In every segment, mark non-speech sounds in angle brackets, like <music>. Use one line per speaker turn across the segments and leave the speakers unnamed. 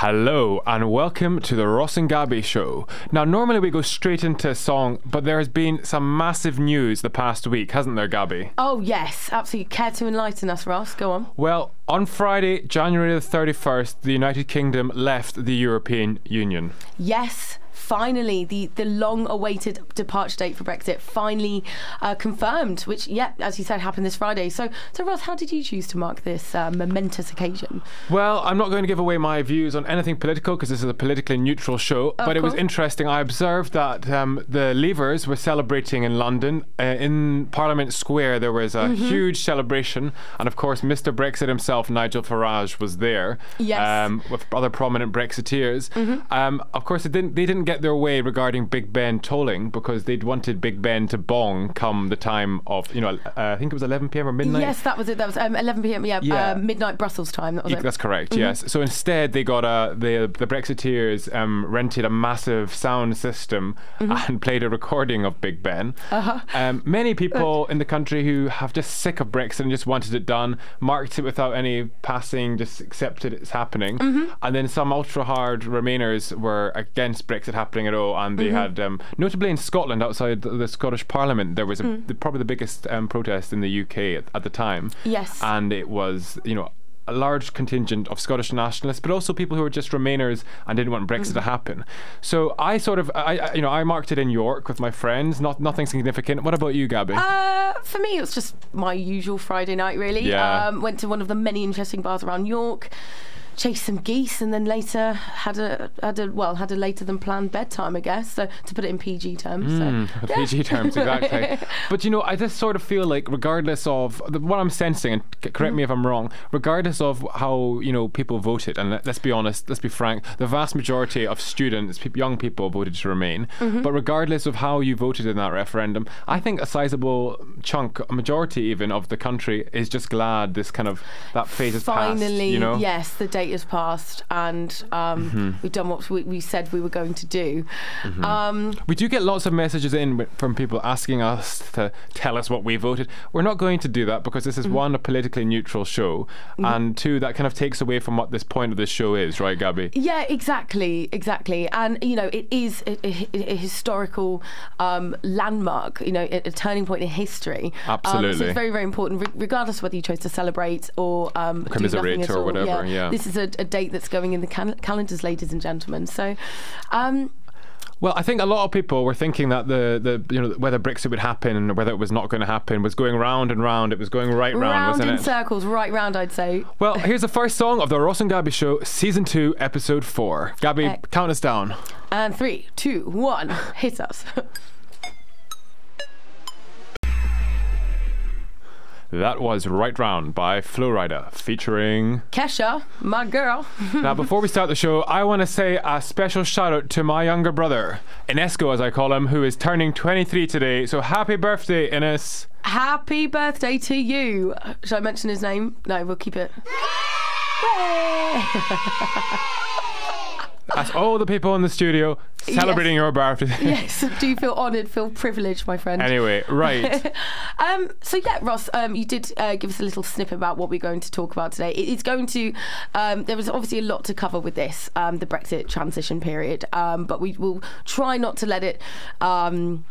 Hello and welcome to the Ross and Gabby show. Now, normally we go straight into a song, but there has been some massive news the past week, hasn't there, Gabby?
Oh, yes, absolutely. Care to enlighten us, Ross? Go on.
Well, on Friday, January the 31st, the United Kingdom left the European Union.
Yes, finally, the, the long awaited departure date for Brexit finally uh, confirmed, which, yeah, as you said, happened this Friday. So, so Ross, how did you choose to mark this uh, momentous occasion?
Well, I'm not going to give away my views on anything political because this is a politically neutral show, but it was interesting. I observed that um, the Leavers were celebrating in London. Uh, in Parliament Square, there was a
Mm-hmm.
huge celebration, and of course, Mr. Brexit himself, Nigel Farage, was there
Yes. Mm-hmm.
um, with other prominent Brexiteers. Um, of course, it didn't, they didn't get their way regarding Big Ben tolling because they'd wanted Big Ben to bong come the time of, you know, uh, I think it was 11 p.m. or midnight.
Yes, that was it. That was um, 11 p.m. Yeah,
Yeah.
Uh, midnight Brussels time. That was
Yeah,
it.
That's correct.
Mm-hmm.
Yes. So instead, they got a the the Brexiteers um, rented a massive sound system
Mm-hmm.
and played a recording of Big Ben.
Uh-huh.
Um, many people in the country who have just sick of Brexit and just wanted it done marked it without any passing, just accepted it's happening.
Mm-hmm.
And then some ultra hard Remainers were against Brexit happening at all, and they
Mm-hmm.
had um, notably in Scotland outside the, the Scottish Parliament there was a,
Mm.
the, probably the biggest um, protest in the UK at, at the time
Yes.
and it was you know a large contingent of Scottish nationalists, but also people who were just Remainers and didn't want Brexit
Mm-hmm.
to happen. So I sort of, I, I- you know, I marked it in York with my friends. Not nothing significant. What about you, Gabby?
Uh, for me, it was just my usual Friday night, really.
Yeah.
Um, went to one of the many interesting bars around York, chased some geese, and then later had a had a well had a later than planned bedtime, I guess. So to put it in PG terms. so,
Mm, <laughs>
yeah.
PG terms, exactly. <laughs> but you know, I just sort of feel like, regardless of the, what I'm sensing, and correct
Mm-hmm.
me if I'm wrong, regardless of how you know people voted, and let, let's be honest, let's be frank, the vast majority of students, peop young people, voted to remain.
Mm-hmm.
But regardless of how you voted in that referendum, I think a sizable chunk, a majority even of the country, is just glad this kind of that phase is
Finally.
You know.
yes, the date has passed, and um,
Mm-hmm.
we've done what we, we said we were going to do. Um,
We do get lots of messages in from people asking us to tell us what we voted. We're not going to do that because this is
Mm-hmm.
one, a politically neutral show, and two, that kind of takes away from what this point of this show is, right, Gabby?
Yeah, exactly, exactly, and you know, it is a, a, a historical um, landmark. You know, a, a turning point in history. Um, so
Absolutely.
it's very, very important, re- regardless of whether you chose to celebrate or um, do
Commiserate
nothing at
or
all.
whatever, yeah.
this is a, a date that's going in the cal- calendars, ladies and gentlemen. So. Um,
Well, I think a lot of people were thinking that the, the you know whether Brexit would happen and whether it was not going to happen was going round and round. It was going right round,
round
wasn't
in
it?
circles, right round, I'd say.
Well, here's the first song of the Ross and Gabby Show, Season 2, Episode 4. Gabby,
Uh,
count us down.
And three, two, one, hit us. <laughs>
That was Right Round by Flo Rida, featuring
Kesha, my girl. <laughs>
now, before we start the show, I want to say a special shout out to my younger brother, Inesco, as I call him, who is turning 23 today. So happy birthday, Ines.
Happy birthday to you. Should I mention his name? No, we'll keep it. <laughs>
That's all the people in the studio celebrating your birthday.
yes, do you feel honoured, feel privileged, my friend.
Anyway, right. <laughs>
Um, so yeah, Ross, um, you did uh, give us a little snippet about what we're going to talk about today. It- It's going to. Um, there was obviously a lot to cover with this, um, the Brexit transition period, um, but we will try not to let it um,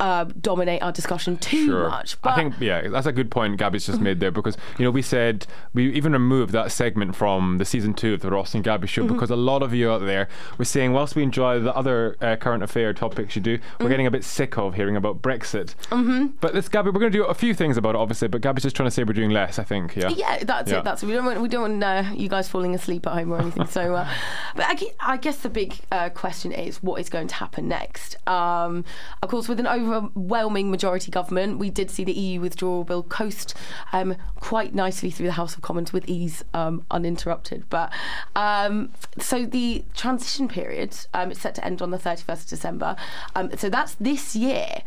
uh, dominate our discussion too
Sure.
much. But
I think, yeah, that's a good point Gabby's just made there <laughs> because, you know, we said we even removed that segment from the season two of the Ross and Gabby show
Mm-hmm.
because a lot of you out there were saying, whilst we enjoy the other uh, current affair topics you do,
Mm-hmm.
we're getting a bit sick of hearing about Brexit. Mm-hmm. But this, Gabby, we're going to do a few things about it, obviously, but Gabby's just trying to say we're doing less, I think, yeah?
Yeah, that's
Yeah.
it. That's we don't want we don't want uh, you guys falling asleep at home or anything. so, uh, but I, I guess the big uh, question is what is going to happen next. Um, of course, with an overwhelming majority government, we did see the EU withdrawal bill coast um, quite nicely through the House of Commons with ease, um, uninterrupted. But um, so the transition period um, is set to end on the 31st of December. Um, so that's this year.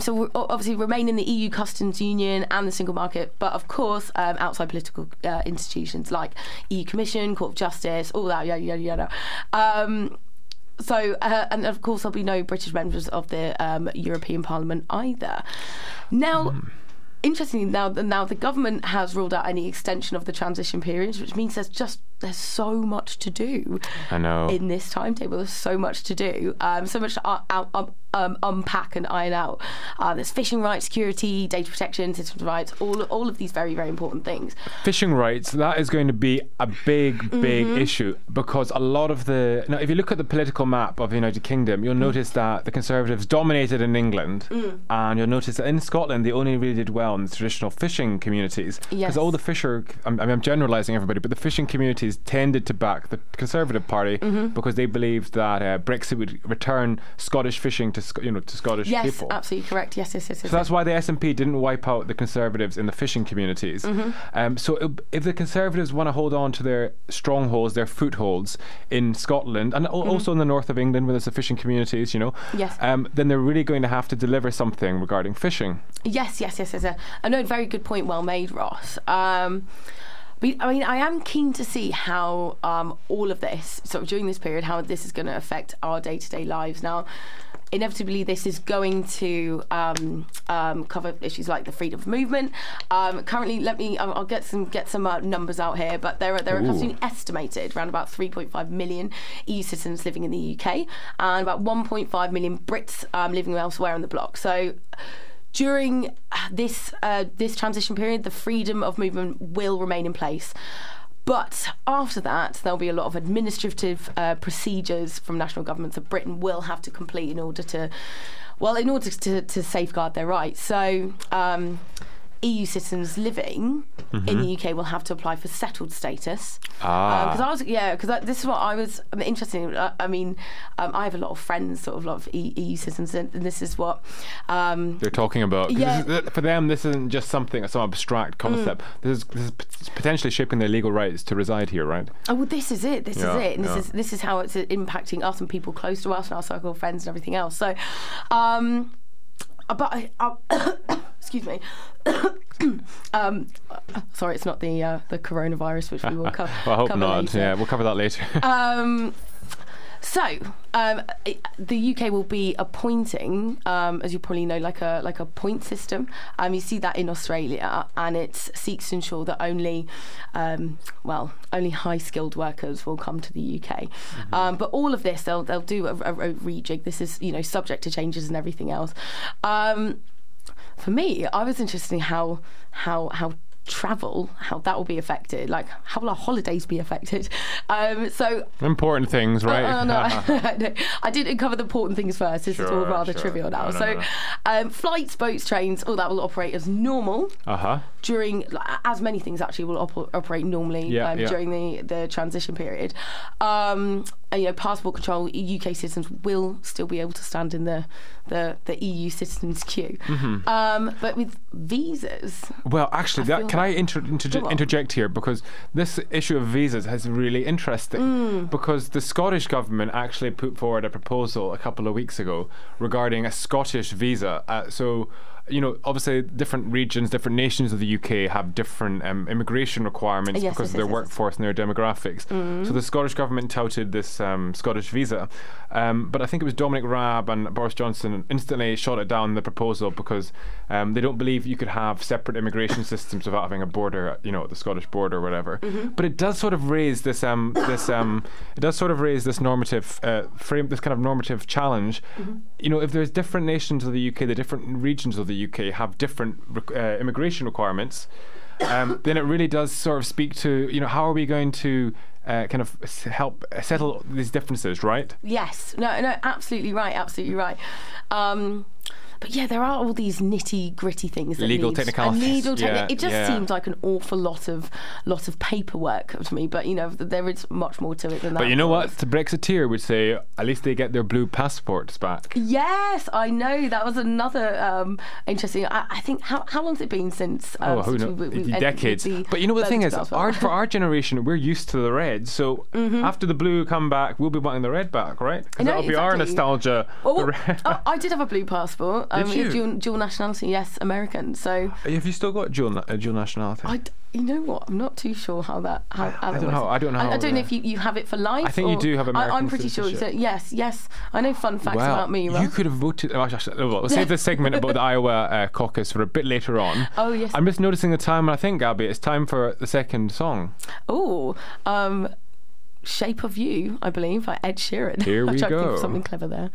So obviously remain in the EU customs union and the single market, but of course outside political uh, institutions like EU Commission, Court of Justice, all that yada yada yada. So, uh, and of course, there'll be no British members of the um, European Parliament either. Now, interestingly, now the, now the government has ruled out any extension of the transition period, which means there's just there's so much to do.
I know.
In this timetable, there's so much to do. Um, so much to uh, um, um, unpack and iron out. Uh, there's fishing rights, security, data protection, citizens' rights, all all of these very very important things.
Fishing rights that is going to be a big big
Mm-hmm.
issue because a lot of the now if you look at the political map of the United Kingdom,
Mm.
you'll notice that the Conservatives dominated in England, and you'll notice that in Scotland they only really did well in the traditional fishing communities because
Yes.
all the fisher. I'm, I mean, I'm generalising everybody, but the fishing communities tended to back the Conservative Party
Mm-hmm.
because they believed that uh, Brexit would return Scottish fishing to you know to Scottish
Yes,
people.
absolutely correct. Yes, yes, yes. yes
So that's why the SNP didn't wipe out the Conservatives in the fishing communities.
Mm-hmm.
Um, so if- if the Conservatives want to hold on to their strongholds, their footholds in Scotland and al- also in the north of England, where there's the fishing communities, you know,
Mm-hmm. Yes.
um, then they're really going to have to deliver something regarding fishing.
Yes, yes, yes, yes. yes. I know, very good point. Well made, Ross. Um, but, I mean, I am keen to see how um, all of this, sort of during this period, how this is going to affect our day to day lives. Now, inevitably, this is going to um, um, cover issues like the freedom of movement. Um, currently, let me, I'll I'll get some get some uh, numbers out here, but there are there are currently estimated around about 3.5 million EU citizens living in the UK and about 1.5 million Brits um, living elsewhere in the bloc. So during this uh, this transition period, the freedom of movement will remain in place. But after that, there'll be a lot of administrative uh, procedures from national governments that Britain will have to complete in order to, well, in order to, to safeguard their rights. So. Um, EU citizens living in the UK will have to apply for settled status.
Ah.
Because I was, yeah, because this is what I was I'm interested in. I, I mean, um, I have a lot of friends, sort of, a lot of EU citizens, and, this is what. Um,
They're talking about.
Yeah.
is- for them. This isn't just something, some abstract concept.
Mm.
This is this is potentially shaping their legal rights to reside here, right?
Oh well, this is it. This
Yeah,
is it, and this is this is how it's impacting us and people close to us and our circle of friends and everything else. So, um, but I, I, excuse me. <coughs> um, <coughs> sorry, it's not the uh, the coronavirus, which we will co-
Well, <laughs> I hope
cover
not.
later.
Yeah, we'll cover that later. <laughs>
Um, so um, the UK will be appointing, um, as you probably know, like a like a point system. Um, you see that in Australia, and it seeks to ensure that only, um, well, only high skilled workers will come to the UK. Um, but all of this, they'll they'll do a, a, a rejig. This is you know subject to changes and everything else. For me, I was interested in how how how travel how that will be affected like how will our holidays be affected um so
Important things, right?
uh, no, I, <laughs> <laughs> I didn't cover the important things first. This is all rather
sure.
trivial now.
No, no,
so. Um, flights, boats, trains, all that will operate as normal
uh huh.
during, as many things actually will op- operate normally
Yeah,
um,
yeah.
during the, the transition period. Um, and, you know, passport control, UK citizens will still be able to stand in the the, the EU citizens <laughs> queue.
Mm-hmm.
Um, but with visas,
Well, actually,
I
that, can I
like-
inter- interje- interject here because this issue of visas is really interesting
Mm.
because the Scottish government actually put forward a proposal a couple of weeks ago regarding a Scottish visa. Uh, so. You know, obviously, different regions, different nations of the UK have different um, immigration requirements
Yes,
because
yes,
of their
yes,
workforce and their demographics. So the Scottish government touted this um, Scottish visa, um, but I think it was Dominic Raab and Boris Johnson instantly shot it down the proposal because um, they don't believe you could have separate immigration <laughs> systems without having a border, you know, the Scottish border or whatever. But it does sort of raise this um, this um, it does sort of raise this normative uh, frame, this kind of normative challenge. You know, if there's different nations of the UK, the different regions of the UK have different uh, immigration requirements um, <coughs> then it really does sort of speak to you know how are we going to uh, kind of help settle these differences, right?
Yes, no, no, absolutely right, absolutely right. Um, but yeah, there are all these nitty gritty things. That
Legal
need,
technicalities, <laughs>
Legal techni- it just
yeah.
seems like an awful lot of lot of paperwork to me. But you know, there is much more to it than that.
But you know what? The Brexiteer would say at least they get their blue passports back.
Yes, I know. That was another um, interesting. I, I think how how long's it been since? Um,
Oh, who knows?
we- we-
Decades. But you know what the thing is, our, for our generation, we're used to the red. So
Mm-hmm.
after the blue come back, we'll be wanting the red back, right? Because that'll be our nostalgia.
Well. I, I did have a blue passport. Um,
you?
Dual, dual nationality, yes, American. So
Have you still got dual, uh, dual nationality?
I, d- you know what? I'm not too sure how that how, how
I
that
don't know- I don't know
I,
how
don't know if you, you have it for life.
I think you do have
I,
American
I'm pretty sure. So, yes, yes. I know fun facts
wow,
about me.
you could have voted. oh, actually, well, we'll save this segment about the <laughs> Iowa uh, caucus for a bit later on.
Oh, yes.
I'm just noticing the time, and I think, Gabby, it's time for the second song.
Oh, um, "Shape of You," I believe, by Ed Sheeran.
Here <laughs>
I
we
think
go.
of something clever there.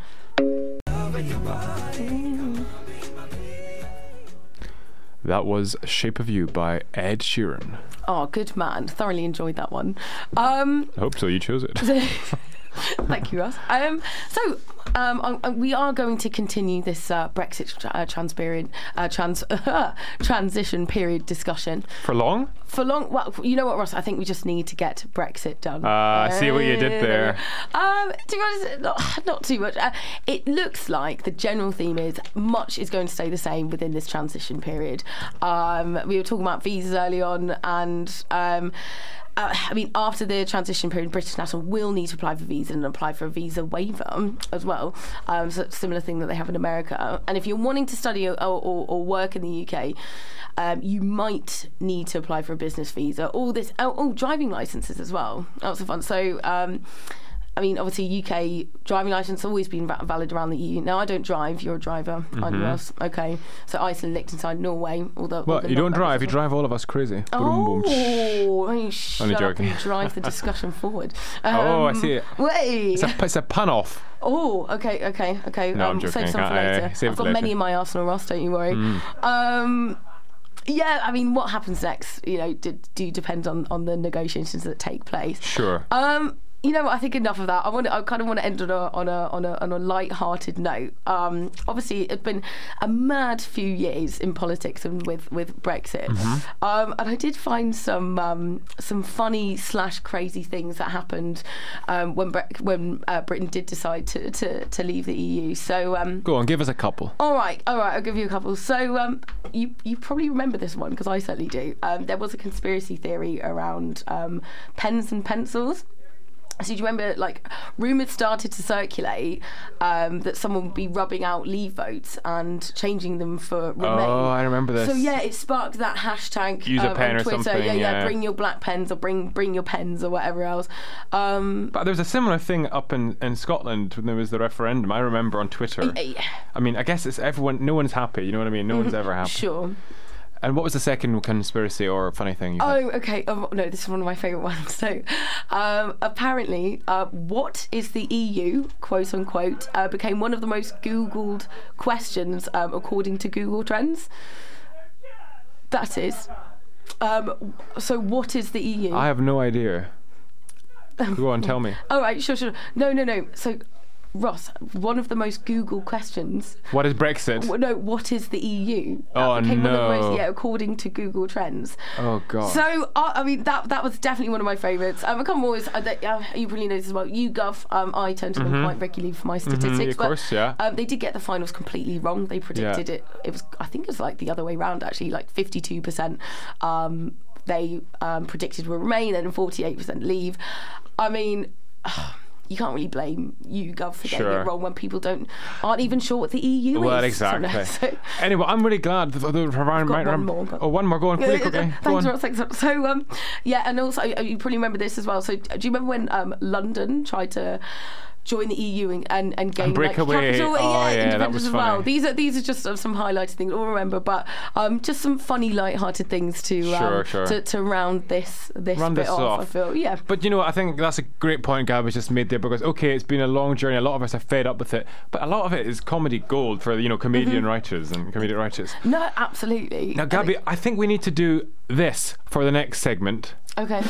That was "Shape of You" by Ed Sheeran.
Oh, good man. Thoroughly enjoyed that one. Um,
I hope so. You chose it. <laughs>
Thank you, Russ. Um, so um, um, um, we are going to continue this uh, Brexit tra- uh, trans period, uh, trans <laughs> transition period discussion
For long?
for long. Well, you know what, Ross? I think we just need to get Brexit done.
Ah, I see what you did there.
Um, to be honest, not, <laughs> not too much. Uh, it looks like the general theme is much is going to stay the same within this transition period. Um, we were talking about visas early on, and um, uh, I mean, after the transition period, British national will need to apply for visa and apply for a visa waiver as well. Um, so similar thing that they have in America. And if you're wanting to study or, or, or work in the UK, um, you might need to apply for a business visa. All this, oh, oh driving licenses as well. That's a fun. So. Um, I mean, obviously, UK driving license always been va- valid around the EU. Now, I don't drive. You're a driver, aren't you, Ross? Okay. So Iceland, Liechtenstein, Norway, all the. all
Well,
the
you don't drive. You drive all of us crazy. Boom,
Oh,
boom.
I mean, shut
Only joking.
drive the <laughs> discussion forward.
Oh, I
Um,
see it.
Wait.
It's a, it's a pun off.
Oh, okay, okay, okay.
No, I'm
um,
joking.
Save some for
I- I-
later.
it
I've got many
later. Mm.
in my arsenal, Ross. Don't you worry. Um, yeah, I mean, what happens next? You know, do, do depend on on the negotiations that take place.
Sure.
Um, you know, what, I think enough of that. I want. To, I kind of want to end on a on a on a on a light-hearted note. Um, obviously, it's been a mad few years in politics and with with Brexit.
Mm-hmm.
Um, and I did find some um, some funny slash crazy things that happened um, when Bre- when uh, Britain did decide to, to to leave the EU. So. Um,
Go on, give us a couple.
all right, all right. I'll give you a couple. So, um, you you probably remember this one because I certainly do. Um, there was a conspiracy theory around um, pens and pencils. So do you remember, like, rumours started to circulate um, that someone would be rubbing out leave votes and changing them for Remain.
Oh, I remember this.
So yeah, it sparked that hashtag
Use a
um,
pen
on
or
Twitter.
something,
yeah, yeah,
yeah.
Bring your black pens or bring bring your pens or whatever else. Um,
But there was a similar thing up in, in Scotland when there was the referendum. I remember on Twitter.
eh,
I mean, I guess it's everyone. No one's happy. You know what I mean? No one's ever happy.
sure.
And what was the second conspiracy or funny thing?
Oh, okay. Oh, no, this is one of my favourite <laughs> ones. So, um, apparently, uh, what is the EU, quote unquote, uh, became one of the most Googled questions um, according to Google Trends. That is. Um, so, what is the EU?
I have no idea. <laughs> Go on, tell me.
oh, right, sure, sure. No, no, no. So, Ross, one of the most Google questions.
What is Brexit?
w- No, what is the EU?
Oh,
became one of the
no.
most, yeah, according to Google Trends.
Oh God.
So uh, I mean that that was definitely one of my favourites. Um, I can't always. Uh, uh, you probably know this as well. YouGov. Um, I turn to them quite regularly for my statistics.
Mm-hmm. of
but,
course, yeah.
Um, they did get the finals completely wrong. They predicted it. It was. I think it was like the other way round. Actually, like fifty-two percent. Um, they um, predicted will remain, and forty-eight percent leave. I mean. <sighs> You can't really blame YouGov, for getting
Sure.
it wrong when people don't aren't even sure what the EU
well, <laughs>
is. No,
exactly. <laughs>
so-
Anyway, I'm really glad. The, the,
got one more,
Oh, one more. Go on, quick, okay. <laughs>
Thanks,
on.
Ross. Thanks. So, um, yeah, and also you probably remember this as well. So, do you remember when um, London tried to join the EU and and, and gain
break
like,
away.
capital?
Oh, yeah, that
independence
was
as well.
funny.
These are these are just some highlighted things we'll remember, but um, just some funny, light-hearted things to um,
Sure, sure.
To, to round this this
Round
bit
this
off.
off.
I feel yeah.
But you know, I think that's a great point Gab has just made there because okay, it's been a long journey. A lot of us are fed up with it, but a lot of it is comedy gold for you know comedian
Mm-hmm.
writers and comedic writers.
No, absolutely.
Now, Gabby, I think we need to do this for the next segment.
Okay.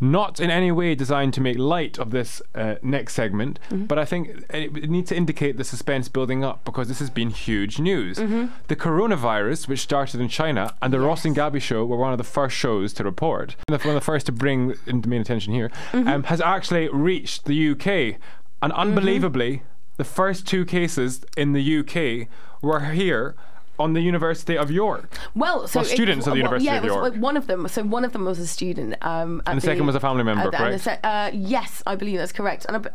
Not in any way designed to make light of this uh, next segment,
Mm-hmm.
but I think it, it needs to indicate the suspense building up because this has been huge news.
Mm-hmm.
The coronavirus, which started in China, and the Ross and Gabby show were one of the first shows to report, and one of the first to bring into main attention here,
Mm-hmm.
um, has actually reached the UK. And unbelievably, the first two cases in the UK were here on the University of York.
Well, so
Well, students of the
well,
University
yeah,
of
it was
York.
one of them. So one of them was a student, um,
And the second was a family member,
the- the
correct?
se- uh, yes, I believe that's correct. And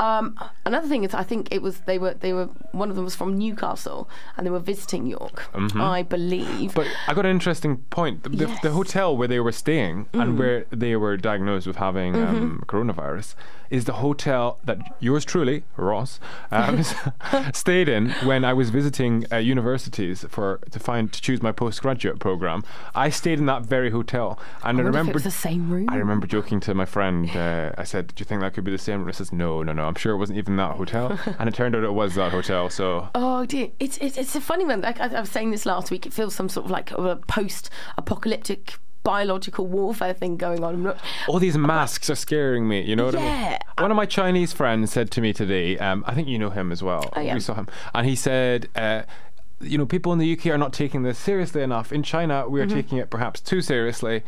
um, another thing is, I think it was they were they were one of them was from Newcastle, and they were visiting York, I believe.
Mm-hmm. But I got an interesting point. The, the-
Yes.
the hotel where they were staying and where they were diagnosed with having um, coronavirus is the hotel that yours truly, Ross, um, <laughs> stayed in when I was visiting uh, universities for to find to choose my postgraduate program. I stayed in that very hotel, and I,
I
remember
the same room.
I remember joking to my friend. Uh, I said, "Do you think that could be the same?" room?" He says, "No, no, no. I'm sure it wasn't even that hotel." <laughs> and it turned out it was that hotel. So
Oh dear, it's it's, it's a funny one. Like I, I was saying this last week, it feels some sort of like a post-apocalyptic biological warfare thing going on. I'm not.
all these masks are scaring me. You know what I mean?
Yeah.
One of my Chinese friends said to me today. Um, I think you know him as well.
Oh, yeah.
We saw him, and he said. Uh, you know, people in the UK are not taking this seriously enough. In China, we are
Mm-hmm.
taking it perhaps too seriously.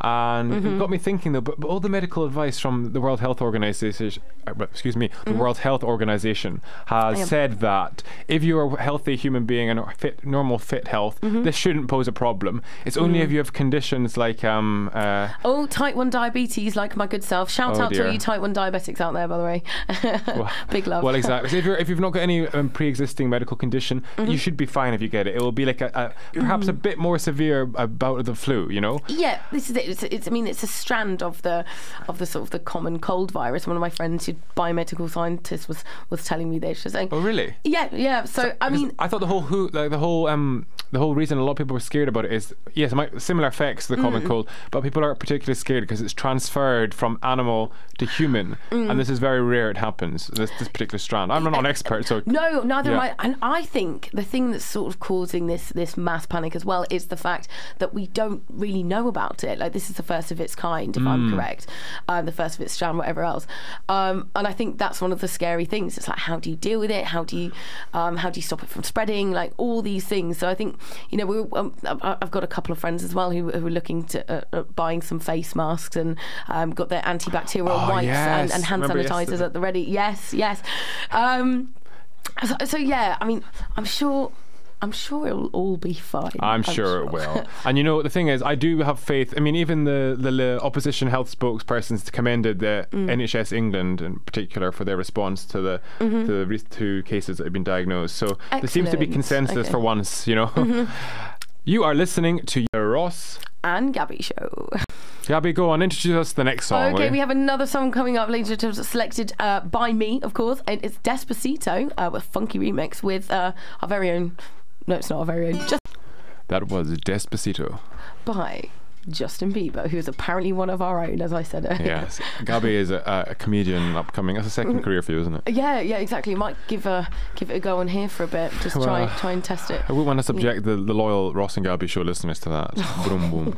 And it got me thinking though, but, but all the medical advice from the World Health Organization, uh, well, excuse me, the World Health Organization has
Mm-hmm.
Said that if you're a healthy human being and fit, normal fit health,
Mm-hmm.
this shouldn't pose a problem. It's only
Mm.
if you have conditions like um, uh,
Oh, type 1 diabetes, like my good self. Shout
Oh,
out to all you type 1 diabetics out there, by the way. <laughs> Big love.
Well, <laughs> exactly. So if, you're, if you've not got any um, pre-existing medical condition,
Mm-hmm.
you should be fine if you get it. It will be like a, a perhaps a bit more severe bout of the flu. You know.
Yeah, this is it. It's, it's, I mean, it's a strand of the of the sort of the common cold virus. One of my friends, who's biomedical scientist, was was telling me this. She's saying,
Oh, really?
yeah, yeah. So, I mean,
I thought the whole who, like the whole um, the whole reason a lot of people were scared about it is yes, it might similar effects to the
Mm.
common cold, but people are particularly scared because it's transferred from animal to human,
Mm.
and this is very rare. It happens. This this particular strand. I'm not an expert, so
No, neither
Yeah.
am I. And I think the thing that's sort of causing this this mass panic as well is the fact that we don't really know about it. Like this is the first of its kind, if
Hmm.
I'm correct, um, the first of its strand, whatever else. Um, and I think that's one of the scary things. It's like how do you deal with it? How do you um, how do you stop it from spreading? Like all these things. So I think you know we um, I've got a couple of friends as well who, who are looking to uh, uh, buying some face masks and um, got their antibacterial
Oh,
wipes and,
yes.
and hand
Remember
sanitizers
yesterday.
at the ready. Yes, yes. Um, so, so yeah, I mean, I'm sure, I'm sure it'll all be fine.
I'm sure it will. <laughs> And you know, the thing is, I do have faith. I mean, even the, the, the opposition health spokespersons commended the
Mm.
NHS England in particular for their response to the to the two cases that have been diagnosed. So there seems to be
Mm-hmm.
Consensus
Okay.
for once, you know. <laughs> you are listening to your Ross.
and Gabby show. <laughs>
Gabby, go on, introduce us to the next song.
Okay, we have another song coming up later, selected uh, by me, of course, and it's Despacito, uh, with funky remix with uh, our very own. No, it's not our very own. Just
That was Despacito.
by Justin Bieber, who is apparently one of our own, as I said earlier.
Yes, Gabby is a, a comedian upcoming. That's a second career for you, isn't it?
Yeah, yeah, exactly. Might give a give it a go on here for a bit. Just try
Well,
try and test it.
I wouldn't want to subject the, the loyal Ross and Gabby show listeners to that. <laughs> boom, boom.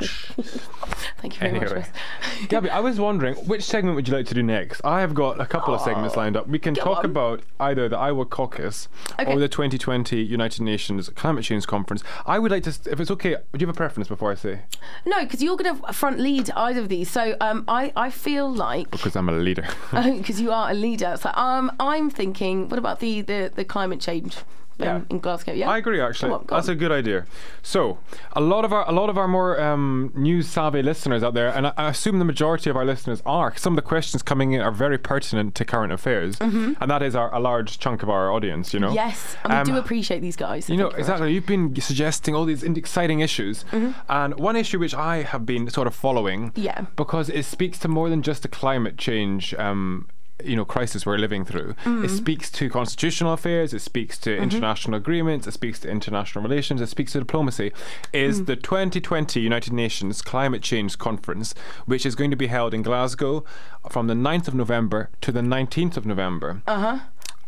Thank you very much.
Anyway.
Ross. <laughs>
Gabby, I was wondering which segment would you like to do next? I have got a couple of segments lined up. We can talk
on.
about either the Iowa caucus
Okay.
or the 2020 United Nations Climate Change Conference. I would like to, if it's okay, do you have a preference before I say?
No, because you're going to front lead either of these. So um, I I feel like
Because I'm a leader. <laughs>
because you are a leader. So um, I'm thinking, what about the the, the climate change
Yeah.
in Glasgow? Yeah,
I agree. Actually,
on,
that's
on.
a good idea. So, a lot of our a lot of our more um, news savvy listeners out there, and I, I assume the majority of our listeners are. Some of the questions coming in are very pertinent to current affairs, and that is our, a large chunk of our audience. You know.
Mm-hmm. Yes, and we
Um,
do appreciate these guys.
You know
thank very much.
exactly. You've been suggesting all these exciting issues, and one issue which I have been sort of following,
Yeah.
because it speaks to more than just the climate change. Um, you know, crisis we're living through. It mm-hmm. speaks to constitutional affairs. It speaks to mm-hmm. international agreements. It speaks to international relations. It speaks to diplomacy. Is mm. the 2020 United Nations Climate Change Conference, which is going to be held in Glasgow from the 9th of November to the 19th of November. Uh-huh.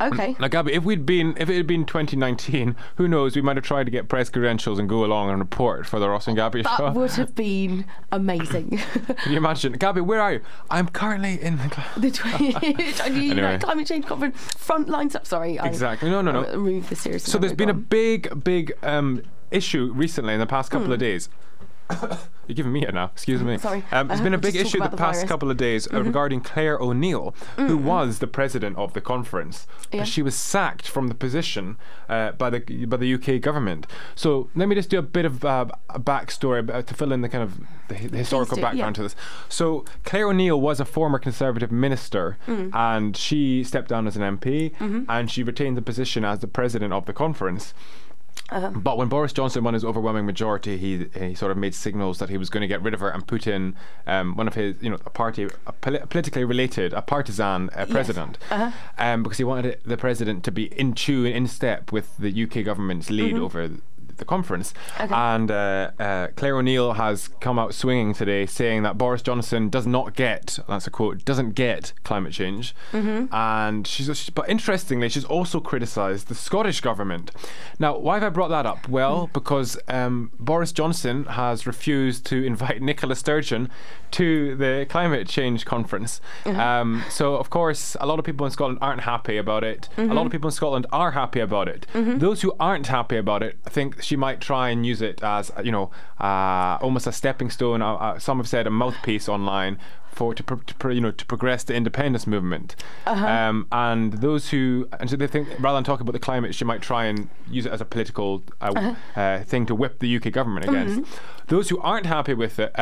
Okay.
Now, Gabby, if we'd been, if it had been 2019, who knows? We might have tried to get press credentials and go along and report for the Ross and Gabby show.
That would have been amazing. <laughs>
Can you imagine? Gabby, where are you? I'm currently in.
the 20, <laughs> <laughs>
Anyway.
climate change conference front lines up. Sorry, I-
Exactly. No, no, no.
I remove the serious.
So there's been a big, big um, issue recently in the past couple
Hmm.
of days. <coughs> You're giving me it now. Excuse me.
Sorry.
Um, there's
Uh,
been a <laughs> big issue the
the
past.
Mm-hmm.
couple of days uh, regarding Claire O'Neill, who was the president of the conference.
Yeah.
She was sacked from the position uh, by the by the UK government. So let me just do a bit of uh, a backstory about- to fill in the kind of the, the historical
do,
background
yeah.
to this. So Claire O'Neill was a former Conservative minister,
Mm.
and she stepped down as an MP,
Mm-hmm.
and she retained the position as the president of the conference.
Uh-huh.
But when Boris Johnson won his overwhelming majority, he he sort of made signals that he was going to get rid of her and put in um, one of his, you know, a party, a poli- politically related, a partisan uh, president,
Uh-huh.
um, because he wanted the president to be in tune, in step with the UK government's lead over the conference.
Mm-hmm. Okay.
And uh, uh, Claire O'Neill has come out swinging today, saying that Boris Johnson does not get, that's a quote, doesn't get climate change.
Mm-hmm.
And she's, she's, but interestingly, she's also criticised the Scottish government. Now, why have I brought that up? Well, because um, Boris Johnson has refused to invite <laughs> Nicola Sturgeon to the climate change conference. Um, so, of course, a lot of people in Scotland aren't happy about it. A lot of people in Scotland are happy about it. Those who aren't happy about it, I think she might try and use it as, you know, uh, almost a stepping stone. Uh, uh, some have said a mouthpiece online for to, pro- to pro- you know to progress the independence movement. Um, and those who and so they think rather than talking about the climate, she might try and use it as a political uh, uh thing to whip the UK government against. Those who aren't happy with it.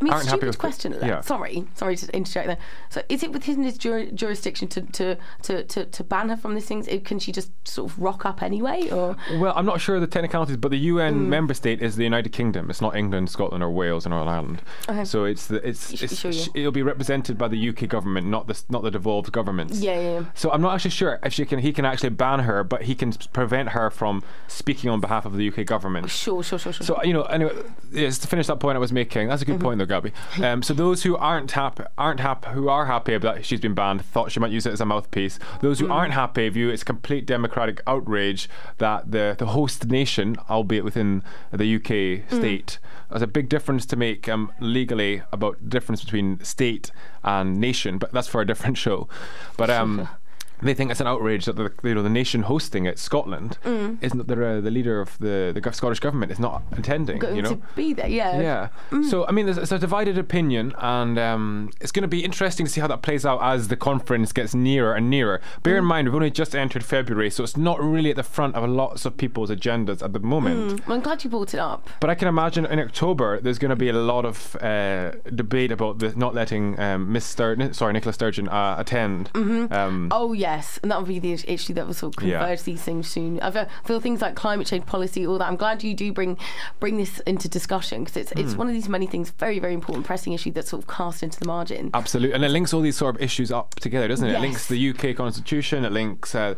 I mean,
aren't happy
stupid question. Then.
Yeah.
Sorry, sorry to interject there. So, is it within his jur- jurisdiction to, to, to, to, to ban her from these things? It- Can she just sort of rock up anyway, or
Well, I'm not sure of the technicalities, but the UN member state is the United Kingdom. It's not England, Scotland, or Wales, or Northern Ireland.
Okay.
So it's the it's,
Sh-
it's
sure, yeah.
sh- it'll be represented by the UK government, not the not the devolved governments.
Yeah, yeah, yeah.
So I'm not actually sure if she can he can actually ban her, but he can prevent her from speaking on behalf of the UK government.
sure, sure, sure, sure.
So you know, anyway, yes, to finish that point I was making, that's a
Mm-hmm.
good point though, Gabby. <laughs> Um, so those who aren't happy, aren't happy, who are happy about she's been banned, thought she might use it as a mouthpiece. Those who
Mm.
aren't happy view it's complete democratic outrage that the the host nation, albeit within the UK
Mm.
state, there's a big difference to make um, legally about difference between state and nation, but that's for a different show. But um. <laughs> They think it's an outrage that the you know the nation hosting it, Scotland,
Mm.
isn't the uh, the leader of the the Scottish government is not attending.
going
you know,
to be there, yeah.
yeah.
Mm.
So I mean, there's, it's a divided opinion, and um, it's going to be interesting to see how that plays out as the conference gets nearer and nearer. Bear
Mm.
in mind, we've only just entered February, so it's not really at the front of lots of people's agendas at the moment.
Well, I'm glad you brought it up.
But I can imagine in October there's going to be a lot of uh, debate about the not letting um, Miss Stur- sorry Nicola Sturgeon uh, attend. Um,
Oh yes, and that will be the issue that will sort of
Yeah.
converge these things soon. I feel, things like climate change policy, all that. I'm glad you do bring bring this into discussion because it's
Hmm.
it's one of these many things, very very important, pressing issue that's sort of cast into the margin.
Absolutely, and it links all these sort of issues up together, doesn't it? It links the UK Constitution. It links, uh,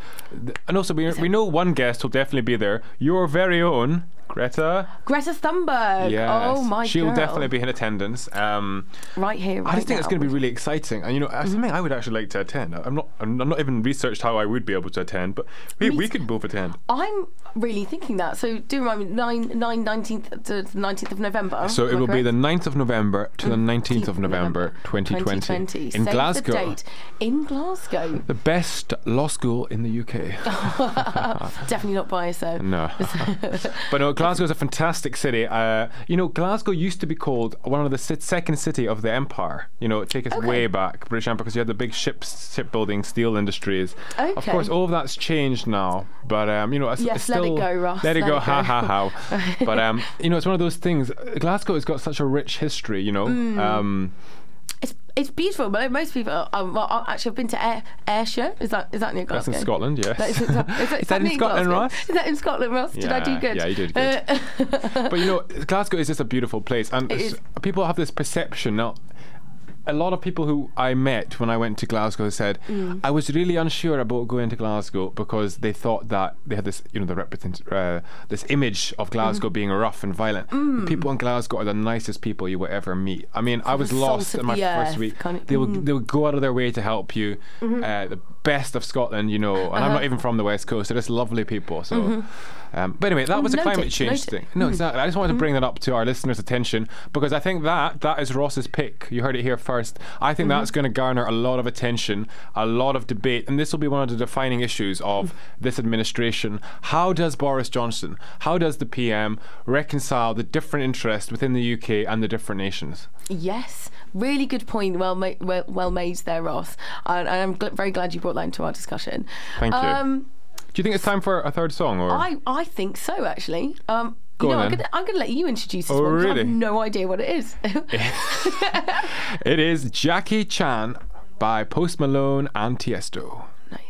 th- and also we, we know one guest will definitely be there. Your very own Greta.
Greta Thunberg.
Yes,
Oh my god.
she'll
girl.
definitely be in attendance. Um,
right here. Right
I just think it's going to be really exciting, and you know,
Mm-hmm.
something I would actually like to attend. I'm not, I'm not even researched how I would be able to attend, but we, we could both attend.
I'm really thinking that. So do remind me, 9, 9 19th to the 19th of November.
So it will be the 9th of November to the 19th of November 2020,
2020.
in
Save
Glasgow.
The date. In Glasgow.
The best law school in the UK. <laughs>
Definitely not biased though.
No. <laughs> but no, Glasgow is a fantastic city. Uh, you know, Glasgow used to be called one of the sit- second city of the empire. You know, take us
Okay.
way back, British Empire, because you had the big ships, shipbuilding, steel industries.
Okay.
Of course, all of that's changed now. But, um, you know, it's,
Yes,
it's
let it go, Ross,
Let it
let
go,
it
ha ha ha. <laughs> but, um, you know, it's one of those things. Glasgow has got such a rich history, you know.
Mm.
Um,
It's beautiful, but most people. Um, well, actually, I've been to Air, Ayrshire. Is that is that near Glasgow?
that's in Scotland, yes.
That is, is that, <laughs> is that,
Is that in Scotland? Ross?
Is that in Scotland, Ross? Did I do good?
yeah, you did
Uh, <laughs>
but you know, Glasgow is just a beautiful place, and people have this perception now. A lot of people who I met when I went to Glasgow said
Mm.
I was really unsure about going to Glasgow because they thought that they had this, you know, the represent uh, this image of Glasgow
Mm.
being rough and violent. The people in Glasgow are the nicest people you will ever meet. I mean, I was
the
lost in my first
earth,
week. They will
mm.
they will go out of their way to help you.
Mm-hmm.
Uh, the best of Scotland, you know, and I'm
Uh-huh.
not even from the west coast. They're just lovely people. So. Um, but anyway, that
Oh,
was a
noted,
climate change
noted.
thing. No, exactly. I just wanted to bring that up to our listeners' attention because I think that that is Ross's pick. You heard it here first. I think that's going to garner a lot of attention, a lot of debate, and this will be one of the defining issues of this administration. How does Boris Johnson, how does the PM reconcile the different interests within the UK and the different nations?
Yes, really good point. Well, ma- well, well made there, Ross. And, and I'm gl- very glad you brought that into our discussion.
Thank you.
Um,
Do you think it's time for a third song, or
I, I think so, actually. Um,
Go
you know, I'm
then.
gonna, I'm gonna let you introduce this
Oh,
one. 'cause I have no idea what it is. <laughs>
it is Jackie Chan by Post Malone and Tiesto.
nice.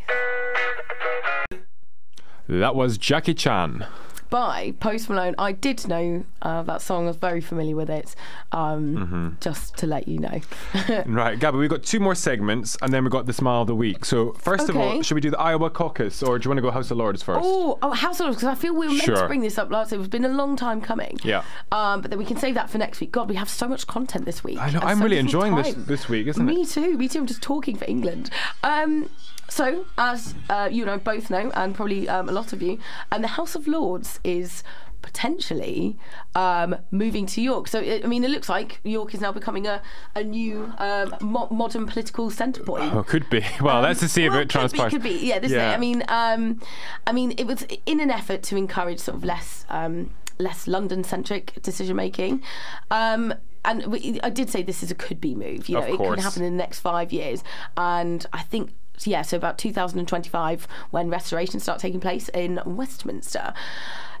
That was Jackie Chan.
By Post Malone. I did know uh, that song. I was very familiar with it. Um,
Mm-hmm.
Just to let you know. <laughs>
Right, Gabby, we've got two more segments and then we've got the smile of the week. So, first of all, should we do the Iowa caucus or do you want to go House of Lords first?
Oh, oh, House of Lords, because I feel we were meant to bring this up last. It's been a long time coming.
Yeah.
Um, but then we can save that for next week. God, we have so much content this week.
I know. I'm
so
really enjoying this
time.
this week, isn't
Me
it?
Me too. Me too. I'm just talking for England. Um, so, as uh, you know, both know, and probably um, a lot of you, and the House of Lords is potentially um, moving to York. So, I mean, it looks like York is now becoming a, a new um, mo- modern political centre point.
Oh, could be. <laughs> Well, let's just see
Well,
if it
could be,
transpires.
Could be, yeah. This
Yeah.
I mean, um, I mean, it was in an effort to encourage sort of less, um, less London-centric decision making. Um, and we, I did say this is a could-be move. You know, it could happen in the next five years, and I think. Yeah, so about 2025 when restorations start taking place in Westminster.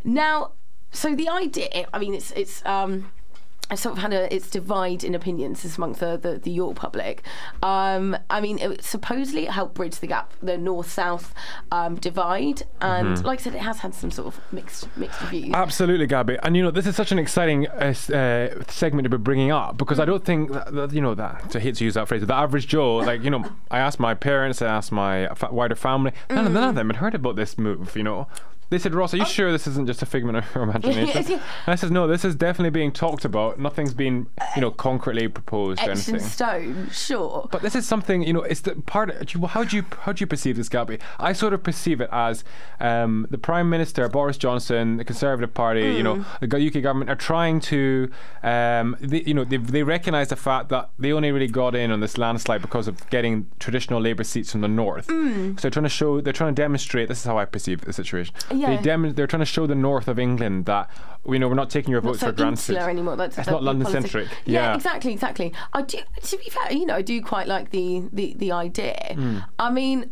Now, so the idea, I mean, it's it's um, sort of had a its divide in opinions amongst the, the, the York public. Um, I mean, it supposedly it helped bridge the gap, the north-south um, divide, and
Mm-hmm.
like I said, it has had some sort of mixed mixed reviews.
Absolutely, Gabby. And you know, this is such an exciting uh, uh, segment to be bringing up because I don't think that, that, you know that. I hate to use that phrase. The average Joe, like you know, <laughs> I asked my parents, I asked my fa- wider family, none, of, none of them had heard about this move. You know. They said, Ross, are you sure this isn't just a figment of your <laughs> imagination? And I said, no, this is definitely being talked about. Nothing's been, you know, concretely proposed or anything.
stone, sure.
But this is something, you know, it's the part. you- How do you how do you perceive this, Gabby? I sort of perceive it as um, the Prime Minister Boris Johnson, the Conservative Party, you
Hmm.
know, the UK government are trying to, um, they, you know, they they recognise the fact that they only really got in on this landslide because of getting traditional Labour seats from the north.
Hmm.
So they're trying to show, they're trying to demonstrate. This is how I perceive the situation.
Yeah.
They dem- they're trying to show the north of England that you know we're not taking your votes
so
for granted.
anymore. That's,
It's not London centric.
Yeah,
Yeah.
exactly, exactly. I do. To be fair, you know, I do quite like the the the idea.
Hmm.
I mean.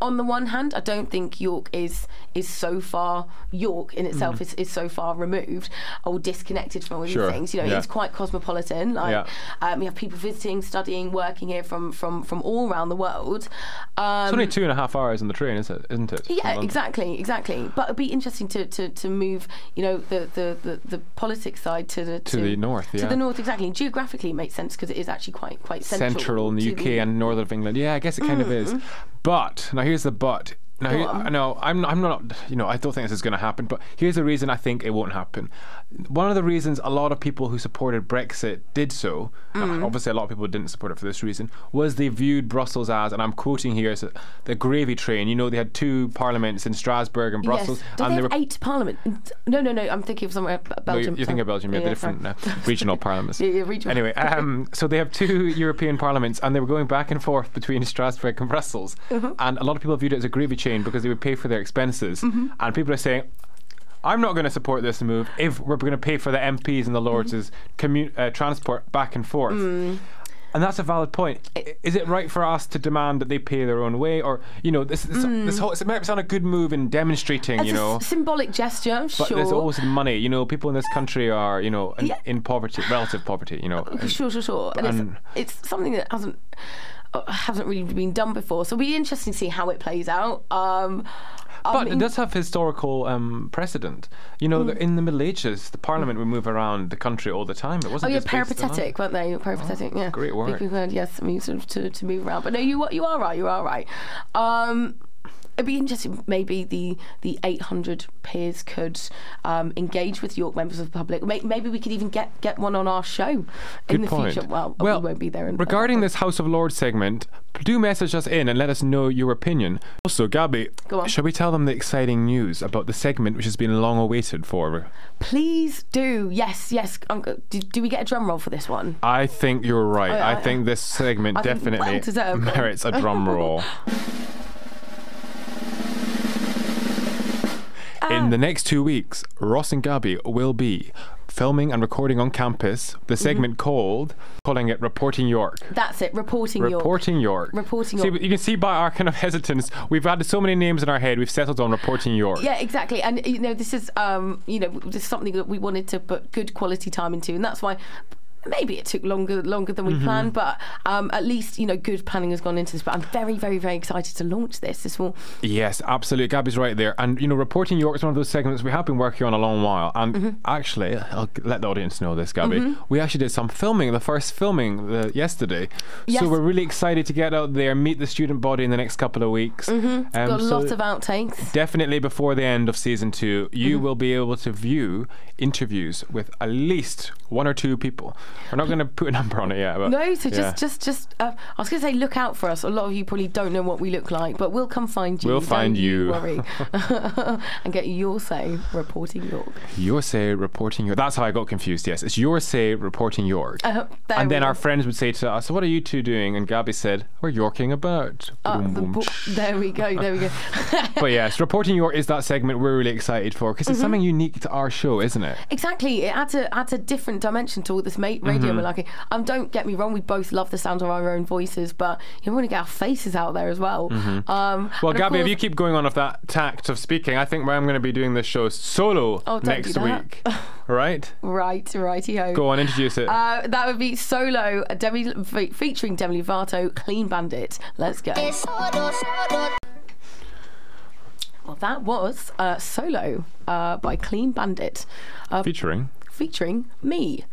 On the one hand, I don't think York is is so far York in itself
Hmm.
is, is so far removed or disconnected from all these
Sure,
things. You know,
yeah.
it's quite cosmopolitan. Like
Yeah.
um, you have people visiting, studying, working here from from from all around the world. Um,
It's only two and a half hours on the train, is it? Isn't it?
yeah, exactly, exactly. But it'd be interesting to, to, to move, you know, the, the, the, the politics side to the
To the north, Yeah.
To the north, exactly. Geographically, it makes sense because it is actually quite quite central,
central in the UK
the-
and northern of England. Yeah, I guess it kind of is. But now here's the but. Now, here, no, I'm, I'm not. You know, I don't think this is going to happen. But here's the reason I think it won't happen. One of the reasons a lot of people who supported Brexit did so,
Mm.
obviously a lot of people didn't support it for this reason, was they viewed Brussels as, and I'm quoting here, as the gravy train. You know, they had two parliaments in Strasbourg and Brussels,
Yes.
And
they
they
have
were.
eight parliament? No, no, no. I'm thinking of somewhere B-
No,
Belgium.
you're, thinking of Belgium, yeah, the different uh, regional parliaments. <laughs>
Yeah, yeah, regional.
Anyway, um, so they have two <laughs> European parliaments, and they were going back and forth between <laughs> Strasbourg and Brussels.
Uh-huh.
And a lot of people viewed it as a gravy chain because they would pay for their expenses.
Mm-hmm.
And people are saying, I'm not going to support this move if we're going to pay for the MPs and the Lords'
Mm-hmm.
commu- uh, transport back and forth.
Mm.
And that's a valid point. Is it right for us to demand that they pay their own way, or you know, this this, this whole it might sound a good move in demonstrating,
As
you know,
symbolic gesture,
but
sure.
there's always money. You know, people in this country are, you know, in,
Yeah.
in poverty, relative poverty. You know, and-
Sure, sure, sure. And,
and-
it's, it's something that hasn't uh, hasn't really been done before. So it'll be interesting to see how it plays out. Um, I
But
mean-
it does have historical um, precedent. You know, the, in the Middle Ages, the Parliament would move around the country all the time. It
Oh
wasn't
yeah,
based in
peripatetic, weren't they? Peripatetic, yeah.
great word.
Big word, yes. I mean, sort of to, to move around. But no, you you are right. You are right. Um, it'd be interesting. Maybe the the 800 peers could um, engage with York members of the public. Maybe we could even get get one on our show in
Good
the
point.
future. Well,
well,
we won't be there. In,
regarding this House of Lords segment, do message us in and let us know your opinion. Also, Gabby,
Go on.
shall we tell them the exciting news about the segment which has been long awaited for?
please do. Yes, yes. Do, do we get a drum roll for this one?
I think you're right.
I-
I,
I-
think this segment
I
definitely
well-deserved.
merits a drum <laughs> roll. In the next two weeks, Ross and Gabby will be filming and recording on campus the
Mm-hmm.
segment called, calling it Reporting York.
That's it. Reporting York.
Reporting York.
Reporting York.
you can see by our kind of hesitance, we've had so many names in our head, we've settled on Reporting York.
Yeah, exactly. And you know, this is um, you know, this is something that we wanted to put good quality time into, and that's why. Maybe it took longer longer than we
Mm-hmm.
planned, but um, at least you know good planning has gone into this. But I'm very, very, very excited to launch this. This will
Yes, absolutely. Gabby's right there. And, you know, Reporting York is one of those segments we have been working on a long while. And
Mm-hmm.
actually, I'll let the audience know this, Gabby. We actually did some filming, the first filming the, yesterday.
Yes.
So we're really excited to get out there, meet the student body in the next couple of weeks. Mm-hmm.
got a lot of outtakes.
Definitely before the end of season two, you
Mm-hmm.
will be able to view interviews with at least one or two people. We're not going to put a number on it yet. But
No, so
yeah.
just, just, just. Uh, I was going to say, look out for us. A lot of you probably don't know what we look like, but we'll come find you.
We'll find Don't you.
Worry, <laughs> <laughs> and get your say reporting York.
Your say reporting York. That's how I got confused. Yes, it's your say reporting York.
Uh,
and then
go.
our friends would say to us, "What are you two doing?" And Gabby said, "We're yorking about."
Uh,
Boom,
the
boom.
bo- there we go. There we go. <laughs>
but yes, reporting York is that segment we're really excited for because
Mm-hmm.
it's something unique to our show, isn't it?
Exactly, it adds a adds a different dimension to all this ma- radio
Mm-hmm.
malarkey. Um, don't get me wrong, we both love the sound of our own voices, but you want to get our faces out there as well. Um,
Mm-hmm. Well,
and of
Gabby, if you keep going on of that tact of speaking, I think I'm going to be doing this show solo
Oh,
next week. <laughs> right?
right, righty ho.
go on, introduce it.
Uh, that would be solo uh, Demi, featuring Demi Lovato, Clean Bandit. Let's go. Well, that was uh, solo uh, by Clean Bandit. Uh,
Featuring.
Featuring me.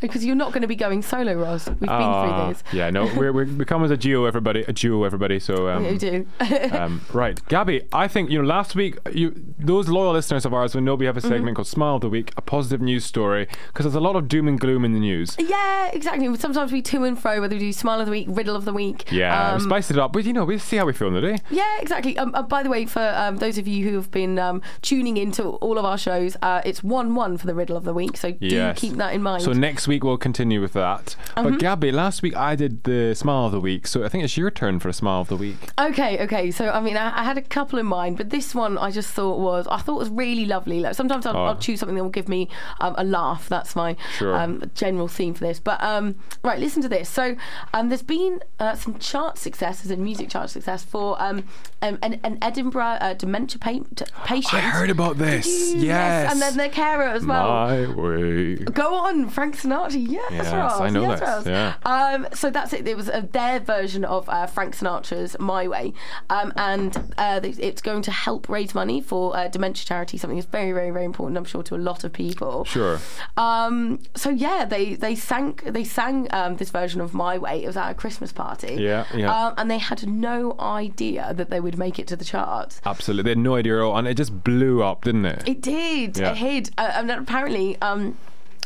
Because <laughs> you're not going to be going solo, Ross. We've been
Ah,
through this.
Yeah, no, we're, we're, we come as a duo, everybody. A duo, everybody. So um,
You do. <laughs>
um, right, Gabby. I think you know. Last week, you those loyal listeners of ours will know we have a
Mm-hmm.
segment called Smile of the Week, a positive news story, because there's a lot of doom and gloom in the news.
yeah, exactly. Sometimes we to and fro, whether we do Smile of the Week, Riddle of the Week.
Yeah, we
Um,
spiced it up, but you know, we see how we feel in the day.
Yeah, exactly. Um, uh, by the way, for um, those of you who have been um, tuning into all of our shows, uh, it's 1 1 for the riddle of the week. So do
Yes.
keep that in mind.
So next week we'll continue with that.
Mm-hmm.
But Gabby, last week I did the Smile of the Week, so I think it's your turn for a Smile of the Week.
Okay, okay. So I mean, I, I had a couple in mind, but this one I just thought was I thought was really lovely. Like sometimes I'll,
Oh.
I'll choose something that will give me um, a laugh. That's my
Sure.
um, general theme for this. But um, right, listen to this. So um, there's been uh, some chart successes and music chart success for um, um, an, an Edinburgh uh, dementia pa- patient. <gasps>
I heard about this. Yes.
and then their carer as well.
My way.
Go on, Frank Sinatra. Yes,
Yes,
Ross.
I know
yes, Ross.
yeah.
Um, so that's it. It was uh, their version of uh, Frank Sinatra's "My Way," um, and uh, it's going to help raise money for uh, dementia charity. Something that's very, very, very important. I'm sure to a lot of people.
Sure.
Um, so yeah, they they sang they sang um, this version of "My Way." It was at a Christmas party.
Yeah, yeah.
Um, and they had no idea that they would make it to the charts.
Absolutely. They had no idea at all, and it just blew up, didn't it?
It did.
Yeah.
It did. Uh, and apparently. Um,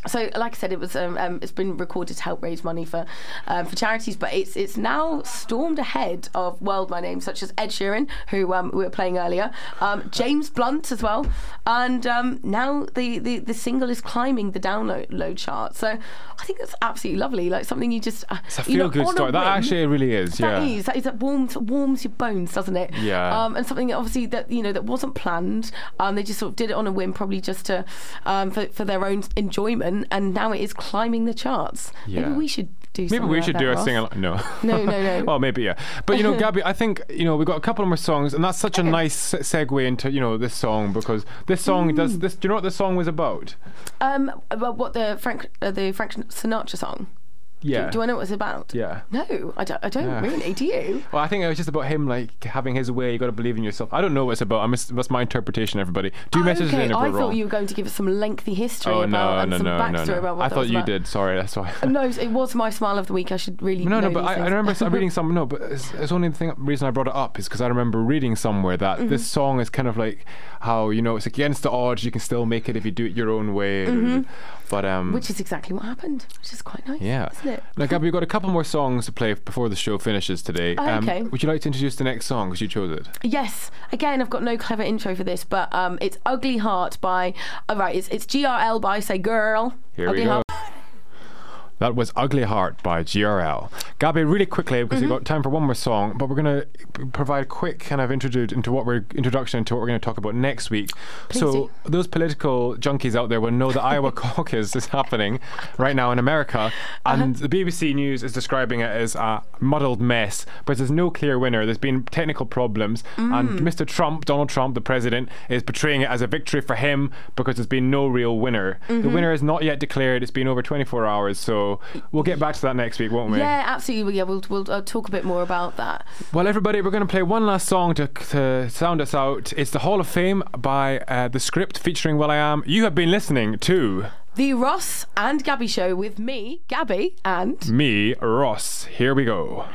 so, like I said, it was um, um, it's been recorded to help raise money for um, for charities, but it's it's now stormed ahead of world my names such as Ed Sheeran, who um, we were playing earlier, um, James Blunt as well, and um, now the, the the single is climbing the download load chart. So, I think that's absolutely lovely. Like something you just uh,
It's a
you know,
good story. That actually really is.
that
yeah.
is, that is that warms warms your bones, doesn't it?
Yeah.
Um, and something obviously that you know that wasn't planned. Um, they just sort of did it on a whim, probably just to um, for for their own enjoyment. And now it is climbing the charts.
Yeah.
Maybe we should do.
Maybe we
like
should
that,
do a
Ross.
sing along. <laughs> No.
No, no, no. <laughs>
well, maybe yeah. But you know, Gabby, I think you know we've got a couple more songs, and that's such a nice segue into you know this song because this song
Mm.
does this. Do you know what this song was about?
Um, about what the Frank uh, the Frank Sinatra song?
Yeah.
Do, do I know what it's about?
Yeah.
No, I don't. I don't
Yeah.
really. Do you?
Well, I think it was just about him like having his way. You got to believe in yourself. I don't know what it's about. I'm just, that's my interpretation. Everybody, do message
okay,
in if
I
we're
thought
wrong.
you were going to give us some lengthy history
oh
about
no,
and
no,
some
no, no,
backstory
no.
about what
I thought you
about.
did. Sorry, that's why.
No, it was my smile of the week. I should really.
No, no, but I, I remember <laughs> reading some. No, but it's, it's only the thing reason I brought it up is because I remember reading somewhere that
Mm-hmm.
this song is kind of like how you know it's against the odds. You can still make it if you do it your own way. Mhm. But um,
Mm-hmm. Which is exactly what happened, which is quite nice.
yeah.
It?
Now, Gabby, we've got a couple more songs to play before the show finishes today.
Oh,
Um,
okay.
would you like to introduce the next song because you chose it?
Yes. Again, I've got no clever intro for this, but um, it's "Ugly Heart" by. Oh, right, it's it's GRL by Say Girl.
Here
Ugly
we go.
Heart.
That was Ugly Heart by GRL. Gabby, really quickly, because we've
Mm-hmm.
got time for one more song, but we're going to provide a quick kind of introduce into what we're introduction into what we're going to talk about next week. so
do.
those political junkies out there will know the Iowa <laughs> caucus is happening right now in America,
Uh-huh.
and the BBC News is describing it as a muddled mess. But there's no clear winner. There's been technical problems, and
Mm.
Mr. Trump, Donald Trump, the president, is portraying it as a victory for him because there's been no real winner. The
Mm-hmm.
winner is not yet declared. It's been over 24 hours, so we'll get back to that next week, won't we?
Yeah, absolutely. Yeah, we'll we'll uh, talk a bit more about that.
Well, everybody, we're going to play one last song to, to sound us out. It's the Hall of Fame by uh, The Script featuring will.i.am. You have been listening to
The Ross and Gabby Show with me, Gabby, and.
me, Ross. Here we go.